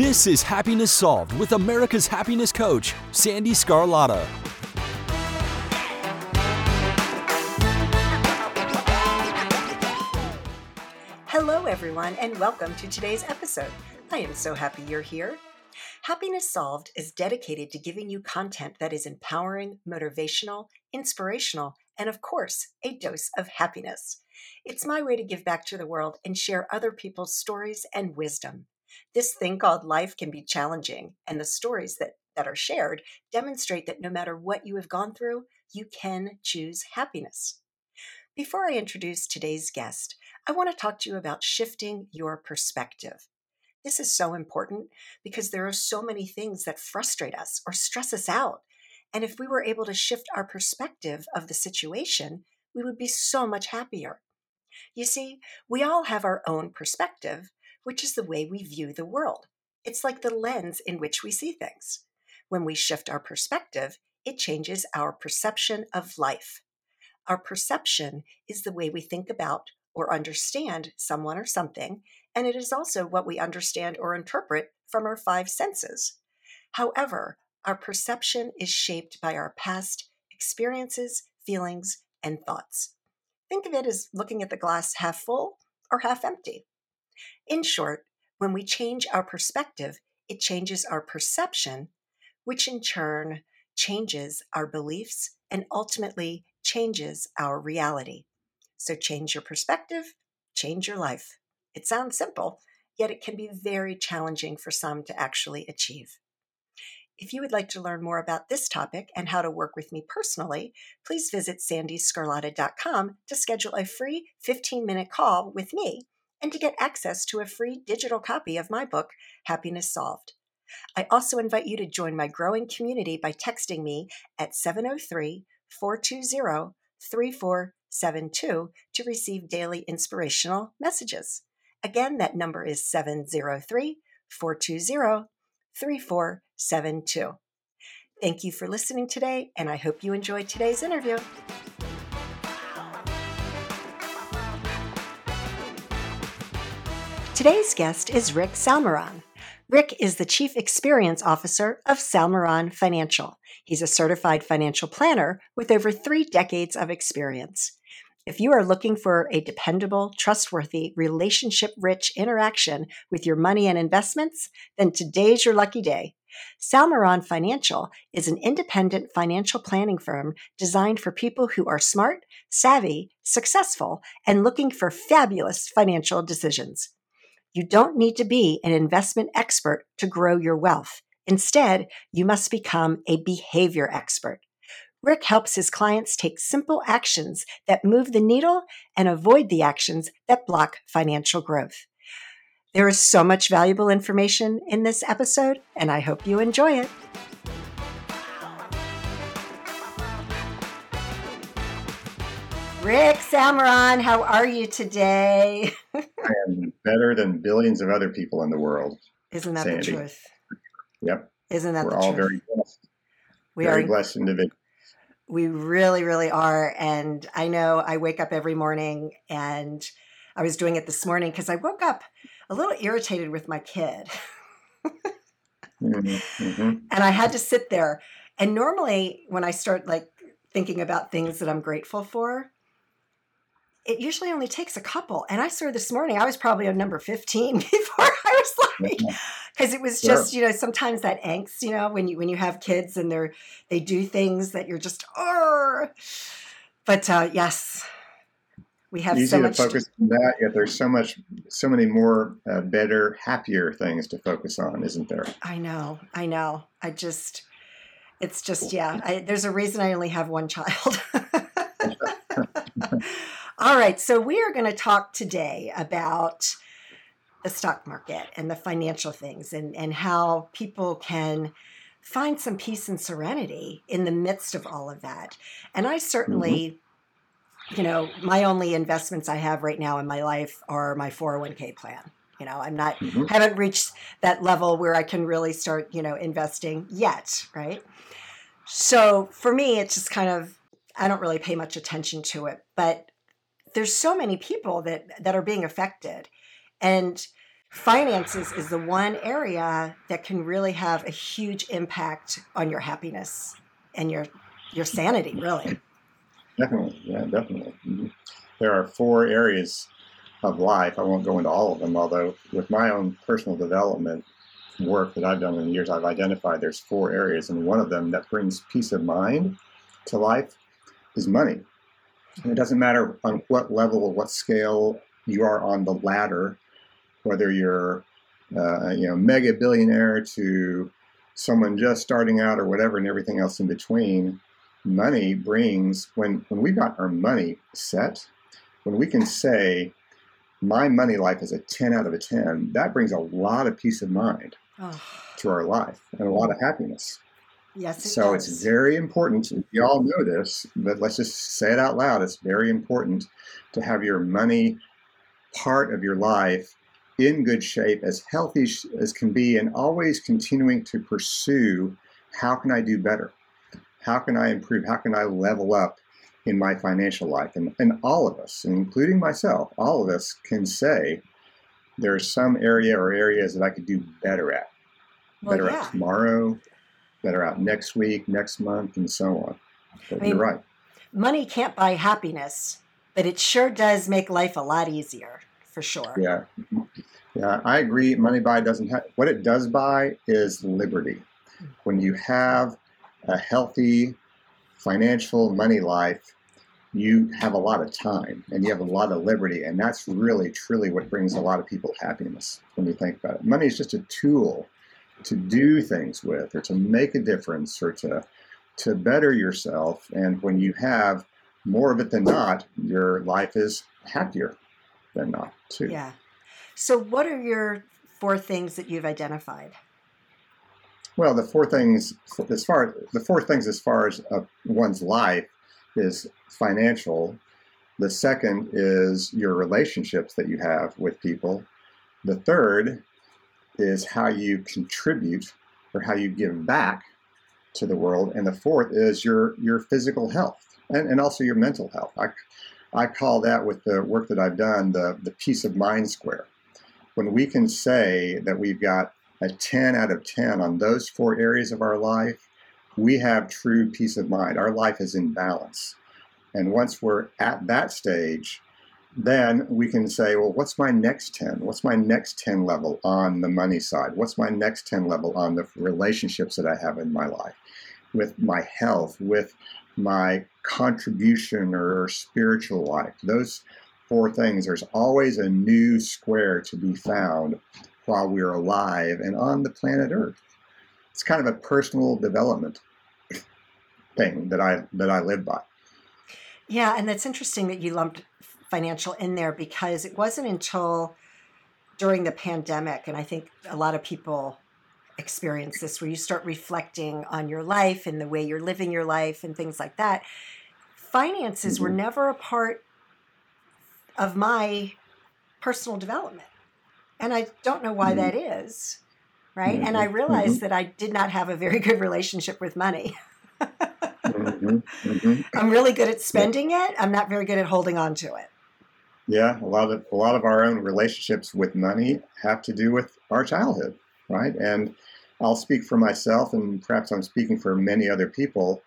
This is Happiness Solved with America's happiness coach, Sandee Sgarlata. Hello, everyone, and welcome to today's episode. I am so happy you're here. Happiness Solved is dedicated to giving you content that is empowering, motivational, inspirational, and of course, a dose of happiness. It's my way to give back to the world and share other people's stories and wisdom. This thing called life can be challenging, and the stories that, that are shared demonstrate that no matter what you have gone through, you can choose happiness. Before I introduce today's guest, I want to talk to you about shifting your perspective. This is so important because there are so many things that frustrate us or stress us out. And if we were able to shift our perspective of the situation, we would be so much happier. You see, we all have our own perspective, which is the way we view the world. It's like the lens in which we see things. When we shift our perspective, it changes our perception of life. Our perception is the way we think about or understand someone or something, and it is also what we understand or interpret from our five senses. However, our perception is shaped by our past experiences, feelings, and thoughts. Think of it as looking at the glass half full or half empty. In short, when we change our perspective, it changes our perception, which in turn changes our beliefs and ultimately changes our reality. So change your perspective, change your life. It sounds simple, yet it can be very challenging for some to actually achieve. If you would like to learn more about this topic and how to work with me personally, please visit sandeesgarlata.com to schedule a free 15 minute call with me and to get access to a free digital copy of my book, Happiness Solved. I also invite you to join my growing community by texting me at 703 420 3472 to receive daily inspirational messages. Again, that number is 703 420 3472. Thank you for listening today, and I hope you enjoyed today's interview. Today's guest is Rick Salmeron. Rick is the Chief Experience Officer of Salmeron Financial. He's a certified financial planner with over three decades of experience. If you are looking for a dependable, trustworthy, relationship rich interaction with your money and investments, then today's your lucky day. Salmeron Financial is an independent financial planning firm designed for people who are smart, savvy, successful, and looking for fabulous financial decisions. You don't need to be an investment expert to grow your wealth. Instead, you must become a behavior expert. Rick helps his clients take simple actions that move the needle and avoid the actions that block financial growth. There is so much valuable information in this episode, and I hope you enjoy it. Rick Salmeron, how are you today? I am better than billions of other people in the world. Isn't that Sandee. the truth? Yep. Isn't that the truth? We're all truth? very blessed. we very are blessed individuals. we really really are and I know I wake up every morning and I was doing it this morning cuz I woke up a little irritated with my kid. Mhm, mhm. and I had to sit there and normally when I start like thinking about things that I'm grateful for it usually only takes a couple. And I swear this morning I was probably on number 15 before I was like because it was Sure. just you know sometimes that angst you know when you when you have kids and they're they do things that you're just oh but uh yes we have Easy so to much to- focus on that, yet there's so much, so many more uh, better, happier things to focus on, isn't there? i know i know. I just it's just yeah I, there's a reason i only have one child all right so we are going to talk today about the stock market and the financial things and and how people can find some peace and serenity in the midst of all of that. And i certainly you know my only investments i have right now in my life are my 401k plan. You know i'm not Mhm. haven't reached that level where i can really start you know investing yet right? So for me it's just kind of i don't really pay much attention to it but there's so many people that that are being affected and finances is the one area that can really have a huge impact on your happiness and your your sanity, really. Definitely, yeah, definitely. Mm-hmm. There are four areas of life. I won't go into all of them, although with my own personal development work that I've done in the years, I've identified there's four areas, and one of them that brings peace of mind to life is money. And it doesn't matter on what level or what scale you are on the ladder, whether you're uh, you know mega billionaire to someone just starting out or whatever, and everything else in between. Money brings when when we got our money set, when we can say my money life is a 10 out of a 10, that brings a lot of peace of mind oh. to our life and a lot of happiness. Yes, it so does. it's very important. You all know this, but let's just say it out loud. It's very important to have your money part of your life in good shape, as healthy as can be, and always continuing to pursue how can I do better? How can I improve? How can I level up in my financial life? And, and all of us, including myself, all of us can say there's some area or areas that I could do better at. Well, better yeah. at tomorrow, better out next week, next month, and so on. But I mean, you're right. Money can't buy happiness, but it sure does make life a lot easier, for sure. Yeah. Yeah, I agree. Money buy doesn't have what it does buy is liberty. When you have a healthy financial money life, you have a lot of time and you have a lot of liberty. And that's really, truly what brings a lot of people happiness when you think about it. Money is just a tool to do things with or to make a difference or to, to better yourself. And when you have more of it than not, your life is happier than not, too. Yeah. So, what are your four things that you've identified? Well, the four things as far the four things as far as uh, one's life is financial. The second is your relationships that you have with people. The third is how you contribute or how you give back to the world. And the fourth is your your physical health and, and also your mental health. I, I call that with the work that I've done the, the peace of mind square. When we can say that we've got a 10 out of 10 on those four areas of our life, we have true peace of mind. Our life is in balance. And once we're at that stage, then we can say, well, what's my next 10? What's my next 10 level on the money side? What's my next 10 level on the relationships that I have in my life, with my health, with my contribution or spiritual life? Those four things, there's always a new square to be found while we're alive and on the planet Earth. It's kind of a personal development thing that I that I live by. Yeah, and that's interesting that you lumped financial in there because it wasn't until during the pandemic, and I think a lot of people experience this, where you start reflecting on your life and the way you're living your life and things like that. Finances mm-hmm. were never a part of my personal development. And I don't know why mm-hmm. that is. Right. Mm-hmm. And I realized mm-hmm. that I did not have a very good relationship with money. Mm-hmm. Mm-hmm. I'm really good at spending it. I'm not very good at holding on to it. Yeah, a lot of a lot of our own relationships with money have to do with our childhood, right? And I'll speak for myself, and perhaps I'm speaking for many other people.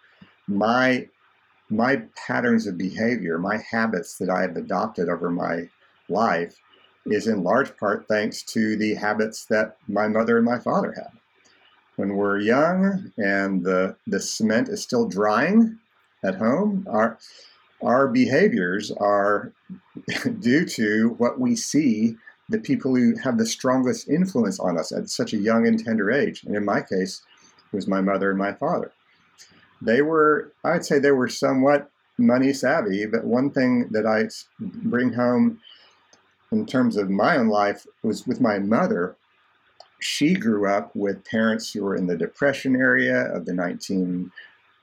My my patterns of behavior, my habits that I have adopted over my life, is in large part thanks to the habits that my mother and my father had. When we're young and the, the cement is still drying at home, our, our behaviors are due to what we see the people who have the strongest influence on us at such a young and tender age. And in my case, it was my mother and my father. They were, I'd say they were somewhat money savvy, but one thing that I bring home in terms of my own life was with my mother. She grew up with parents who were in the Depression area of the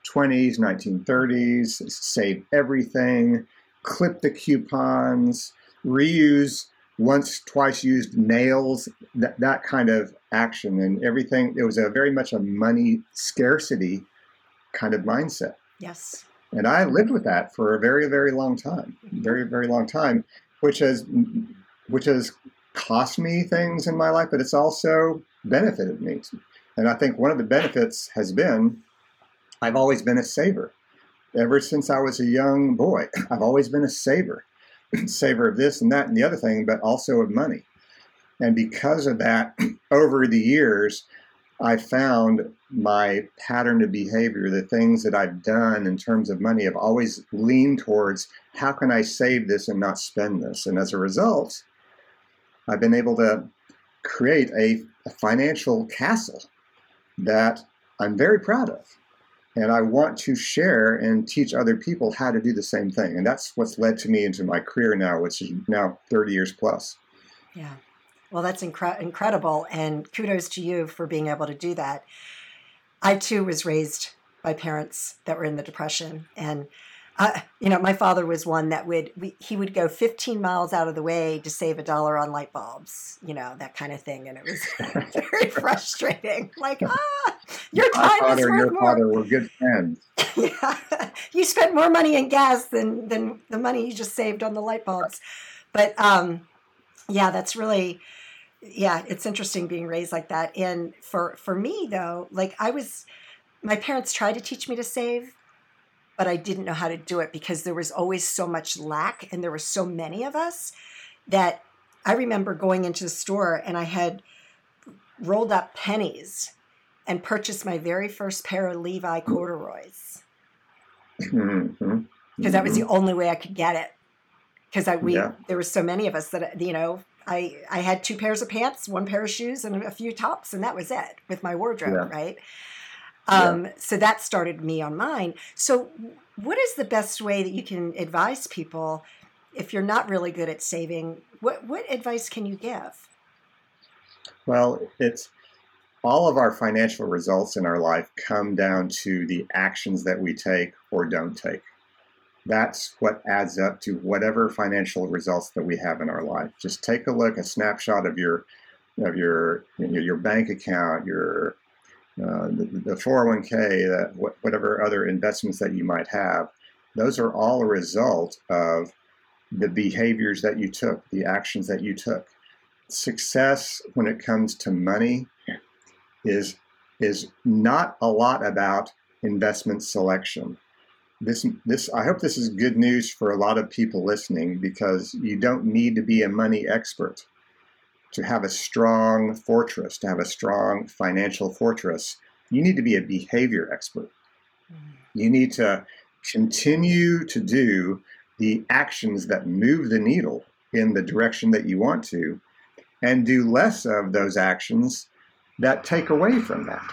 1920s, 1930s, save everything, clip the coupons, reuse once, twice used nails, that, that kind of action and everything. It was a very much a money scarcity kind of mindset. Yes. And I lived with that for a very, very long time, very, very long time, which has which has cost me things in my life, but it's also benefited me. And I think one of the benefits has been I've always been a saver. Ever since I was a young boy, I've always been a saver. saver of this and that and the other thing, but also of money. And because of that, over the years, I found my pattern of behavior, the things that I've done in terms of money, have always leaned towards how can I save this and not spend this? And as a result, I've been able to create a, a financial castle that I'm very proud of. And I want to share and teach other people how to do the same thing. And that's what's led to me into my career now, which is now 30 years plus. Yeah. Well, that's incre- incredible. And kudos to you for being able to do that. I too was raised by parents that were in the Depression. And uh, you know, my father was one that would we, he would go 15 miles out of the way to save a dollar on light bulbs, you know, that kind of thing, and it was very frustrating. Like, ah, your time my father is worth your more. father were good friends. yeah, you spent more money in gas than than the money you just saved on the light bulbs. But um, yeah, that's really yeah, it's interesting being raised like that. And for for me though, like I was, my parents tried to teach me to save, but I didn't know how to do it because there was always so much lack and there were so many of us that I remember going into the store and I had rolled up pennies and purchased my very first pair of Levi corduroys Mhm. because that was the only way I could get it. Because I we Yeah. there were so many of us that you know I I had two pairs of pants, one pair of shoes, and a few tops, and that was it with my wardrobe, Yeah. right? Yeah. Um, So that started me on mine. So, what is the best way that you can advise people if you're not really good at saving? What what advice can you give? Well, it's all of our financial results in our life come down to the actions that we take or don't take. That's what adds up to whatever financial results that we have in our life. Just take a look, a snapshot of your of your your, your bank account, your uh, the, the 401k, that wh- whatever other investments that you might have. Those are all a result of the behaviors that you took, the actions that you took success when it comes to money is is not a lot about investment selection. This this I hope this is good news for a lot of people listening because you don't need to be a money expert to have a strong fortress, to have a strong financial fortress. You need to be a behavior expert. Mm. You need to continue to do the actions that move the needle in the direction that you want to and do less of those actions that take away from that.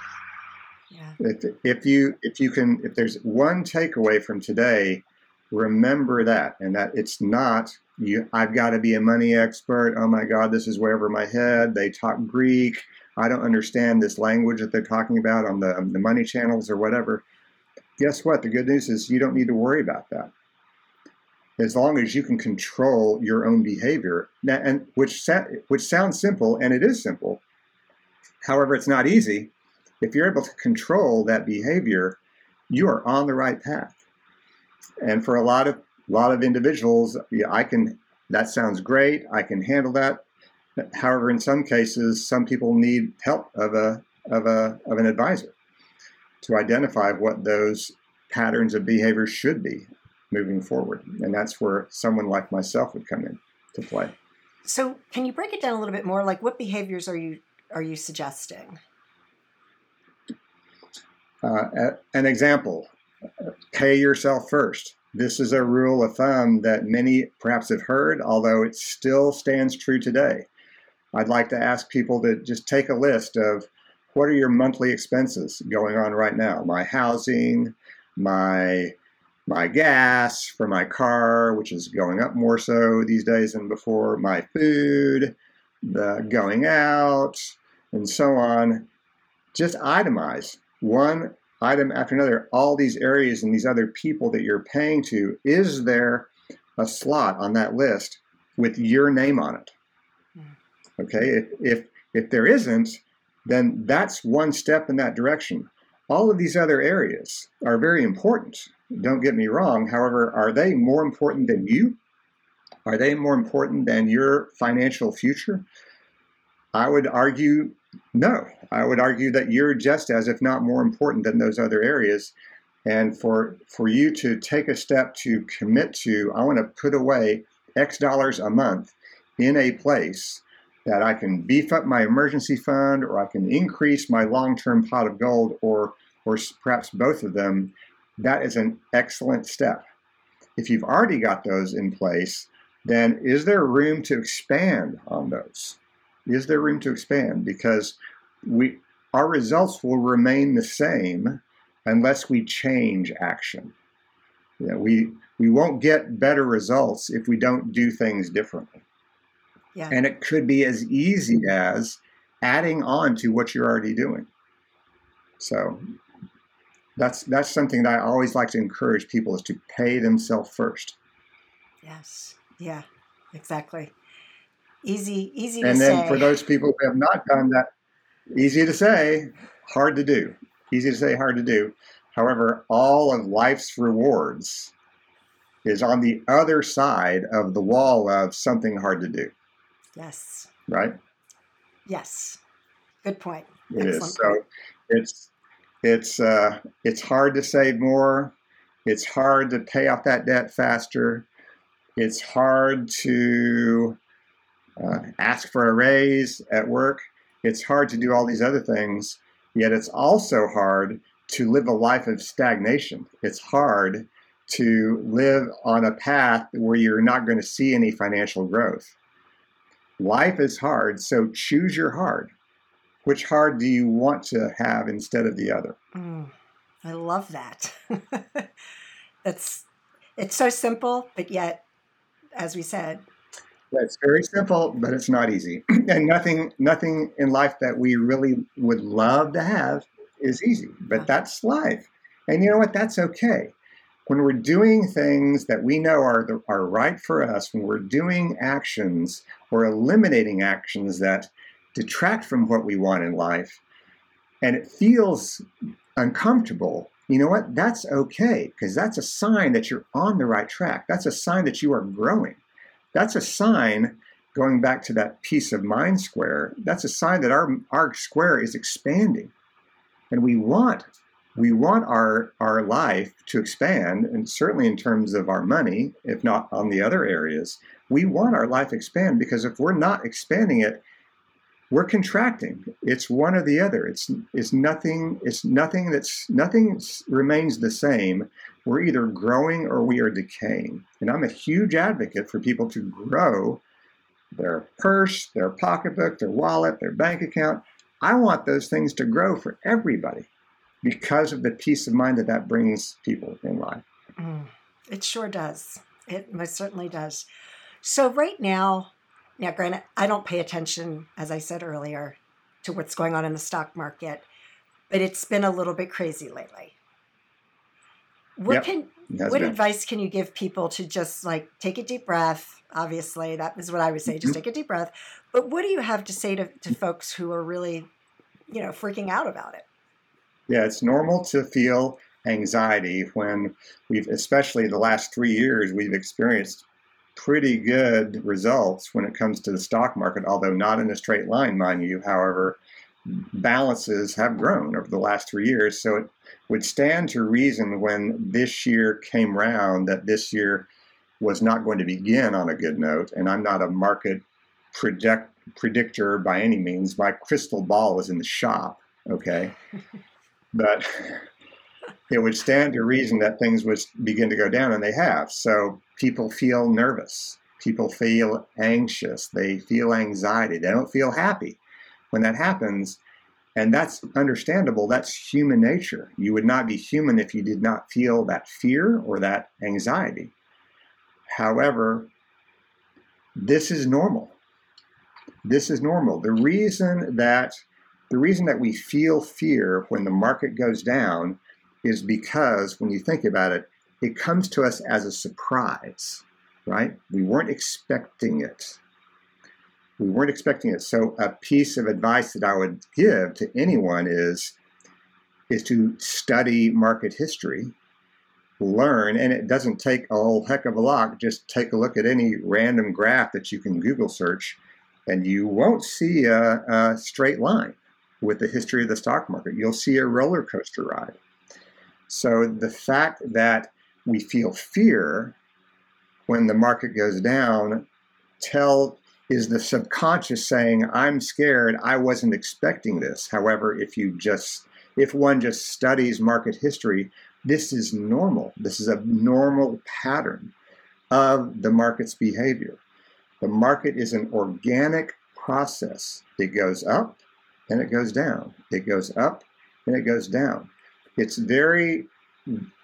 Yeah. If, if you if you can if there's one takeaway from today, remember that and that it's not you I've got to be a money expert. Oh my god, this is way over my head. They talk Greek. I don't understand this language that they're talking about on the the money channels or whatever. Guess what? The good news is you don't need to worry about that as long as you can control your own behavior, Now, and which which sounds simple, and it is simple. However, it's not easy. If you're able to control that behavior, you are on the right path. And for a lot of lot of individuals, yeah, I can. That sounds great. I can handle that. However, in some cases, some people need help of a of a of an advisor to identify what those patterns of behavior should be moving forward. And that's where someone like myself would come in to play. So, can you break it down a little bit more? Like, what behaviors are you are you suggesting? Uh, an example pay yourself first. This is a rule of thumb that many perhaps have heard, although it still stands true today. I'd like to ask people to just take a list of what are your monthly expenses going on right now? My housing, my my gas for my car, which is going up more so these days than before, my food, the going out, and so on. Just itemize one item after another, all these areas and these other people that you're paying to. Is there a slot on that list with your name on it? Hmm. Okay, if, if, if there isn't, then that's one step in that direction. All of these other areas are very important. Don't get me wrong. However, are they more important than you? Are they more important than your financial future? I would argue no. I would argue that you're just as, if not more important than those other areas. And for for you to take a step to commit to, I want to put away X dollars a month in a place that I can beef up my emergency fund or I can increase my long-term pot of gold or or perhaps both of them, that is an excellent step. If you've already got those in place, then is there room to expand on those? Is there room to expand? Because we our results will remain the same unless we change action. You know, we we won't get better results if we don't do things differently. Yeah. And it could be as easy as adding on to what you're already doing. So that's that's something that I always like to encourage people is to pay themselves first. Yes. Yeah. Exactly. Easy, easy and then say. for those people who have not done that, easy to say, hard to do. Easy to say, hard to do. However, all of life's rewards is on the other side of the wall of something hard to do. Yes. Right? Yes. Good point. It Excellent is. So it's it's uh, it's hard to save more. It's hard to pay off that debt faster. It's hard to uh, ask for a raise at work. It's hard to do all these other things. Yet it's also hard to live a life of stagnation. It's hard to live on a path where you're not going to see any financial growth. Life is hard, so choose your hard. Which hard do you want to have instead of the other? Mm, I love that. it's it's so simple, but yet, as we said, it's very simple, but it's not easy. and nothing nothing in life that we really would love to have is easy. But uh-huh. that's life. And you know what? That's okay. When we're doing things that we know are the, are right for us, when we're doing actions or eliminating actions that detract from what we want in life, and it feels uncomfortable, you know what? That's okay because that's a sign that you're on the right track. That's a sign that you are growing that's a sign going back to that peace of mind square that's a sign that our our square is expanding. And we want we want our our life to expand and certainly in terms of our money if not on the other areas we want our life expand because if we're not expanding it we're contracting it's one or the other it's it's nothing it's nothing that's nothing remains the same we're either growing or we are decaying. And I'm a huge advocate for people to grow their purse, their pocketbook, their wallet, their bank account. I want those things to grow for everybody because of the peace of mind that that brings people in life. Mm, it sure does. It most certainly does. So, right now, now, granted, I don't pay attention, as I said earlier, to what's going on in the stock market, but it's been a little bit crazy lately. What yep. can what been. advice can you give people to just like take a deep breath? Obviously, that is what I would say. Just mm-hmm. take a deep breath. But what do you have to say to, to folks who are really, you know, freaking out about it? Yeah, it's normal to feel anxiety when we've, especially the last three years, we've experienced pretty good results when it comes to the stock market, although not in a straight line, mind you. However, balances have grown over the last three years. So it would stand to reason when this year came round that this year was not going to begin on a good note. And I'm not a market predict, predictor by any means. My crystal ball is in the shop, okay? but it would stand to reason that things would begin to go down, and they have. So people feel nervous. People feel anxious. They feel anxiety. They don't feel happy when that happens. And that's understandable. That's human nature. You would not be human if you did not feel that fear or that anxiety. However, this is normal. This is normal. The reason that the reason that we feel fear when the market goes down is because when you think about it, it comes to us as a surprise, right? We weren't expecting it we weren't expecting it. So a piece of advice that I would give to anyone is is to study market history learn, and it doesn't take a whole heck of a lot. Just take a look at any random graph that you can Google search, and you won't see a, a straight line with the history of the stock market. You'll see a roller coaster ride. So the fact that we feel fear when the market goes down tell is the subconscious saying i'm scared. I wasn't expecting this. However if you just if one just studies market history this is normal. This is a normal pattern of the market's behavior. The market is an organic process. It goes up and it goes down. It goes up and it goes down it's very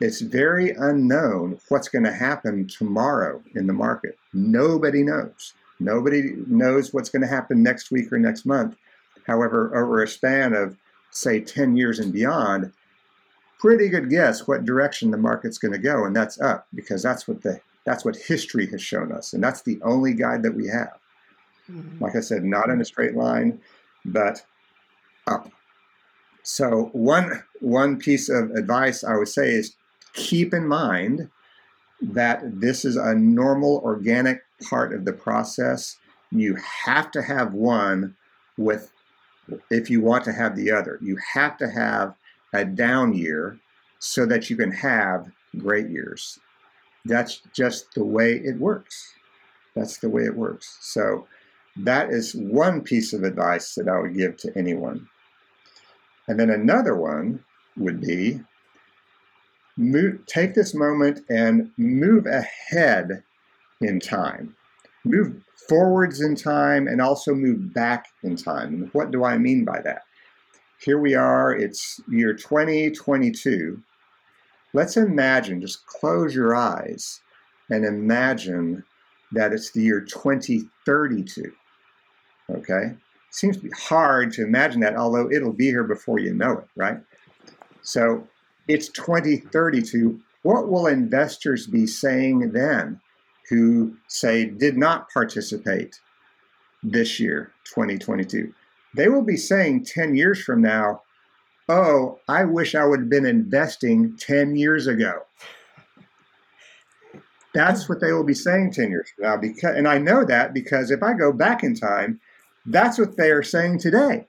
it's very unknown what's going to happen tomorrow in the market. Nobody knows. Nobody knows what's going to happen next week or next month. However, over a span of, say, 10 years and beyond, pretty good guess what direction the market's going to go, and that's up because that's what the that's what history has shown us, and that's the only guide that we have. Mm-hmm. Like I said, not in a straight line, but up. So one one piece of advice I would say is keep in mind that this is a normal organic part of the process. You have to have one with if you want to have the other. You have to have a down year so that you can have great years. That's just the way it works. That's the way it works. So that is one piece of advice that I would give to anyone. And then another one would be move, take this moment and move ahead in time. Move forwards in time and also move back in time. what do I mean by that? Here we are, it's year 2022. Let's imagine, just close your eyes and imagine that it's the year 2032. Okay? Seems to be hard to imagine that, although it'll be here before you know it, right? So it's 2032. What will investors be saying then who say did not participate this year, 2022? They will be saying 10 years from now, oh, I wish I would have been investing 10 years ago. That's what they will be saying 10 years from now. Because, and I know that because if I go back in time, that's what they are saying today.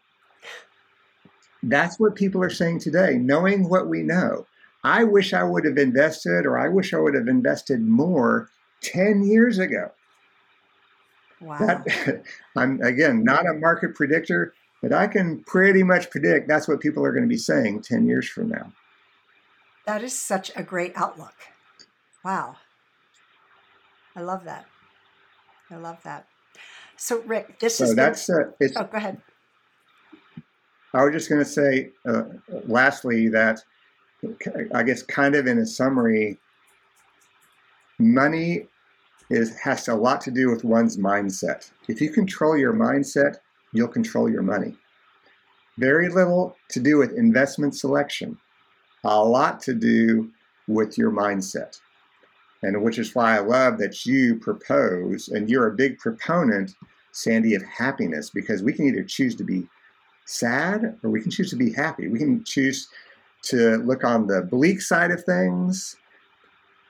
That's what people are saying today, knowing what we know. I wish I would have invested, or I wish I would have invested more 10 years ago. Wow. That, I'm, again, not a market predictor, but I can pretty much predict that's what people are going to be saying 10 years from now. That is such a great outlook. Wow. I love that. I love that. So, Rick, this so is that's uh, oh, go ahead. I was just going to say, uh, lastly, that I guess kind of in a summary, money is has a lot to do with one's mindset. If you control your mindset, you'll control your money. Very little to do with investment selection, a lot to do with your mindset and which is why I love that you propose and you're a big proponent, Sandee, of happiness because we can either choose to be sad or we can choose to be happy. We can choose to look on the bleak side of things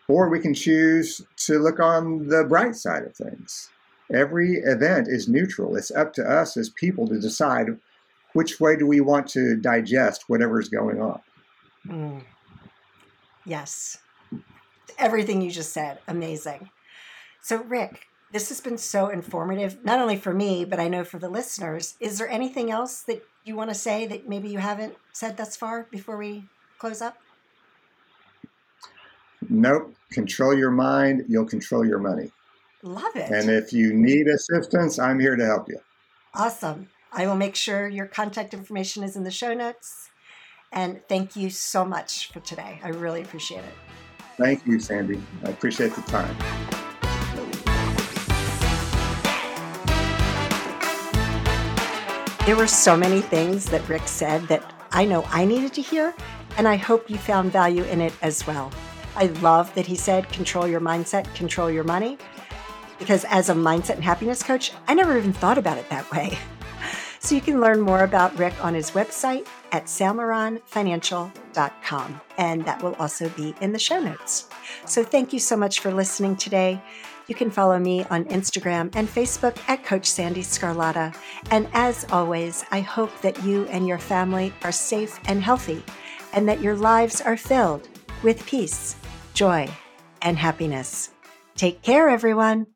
or we can choose to look on the bright side of things. Every event is neutral. It's up to us as people to decide which way do we want to digest whatever is going on. Mm. Yes everything you just said. Amazing. So, Rick, this has been so informative, not only for me, but I know for the listeners. Is there anything else that you want to say that maybe you haven't said thus far before we close up? Nope. Control your mind, you'll control your money. Love it. And if you need assistance, I'm here to help you. Awesome. I will make sure your contact information is in the show notes. And thank you so much for today. I really appreciate it. Thank you, Sandee. I appreciate the time. There were so many things that Rick said that I know I needed to hear, and I hope you found value in it as well. I love that he said, control your mindset, control your money, because as a mindset and happiness coach, I never even thought about it that way. So you can learn more about Rick on his website at salmeronfinancial.com. And that will also be in the show notes. So thank you so much for listening today. You can follow me on Instagram and Facebook at Coach Sandee Sgarlata. And as always, I hope that you and your family are safe and healthy and that your lives are filled with peace, joy, and happiness. Take care, everyone.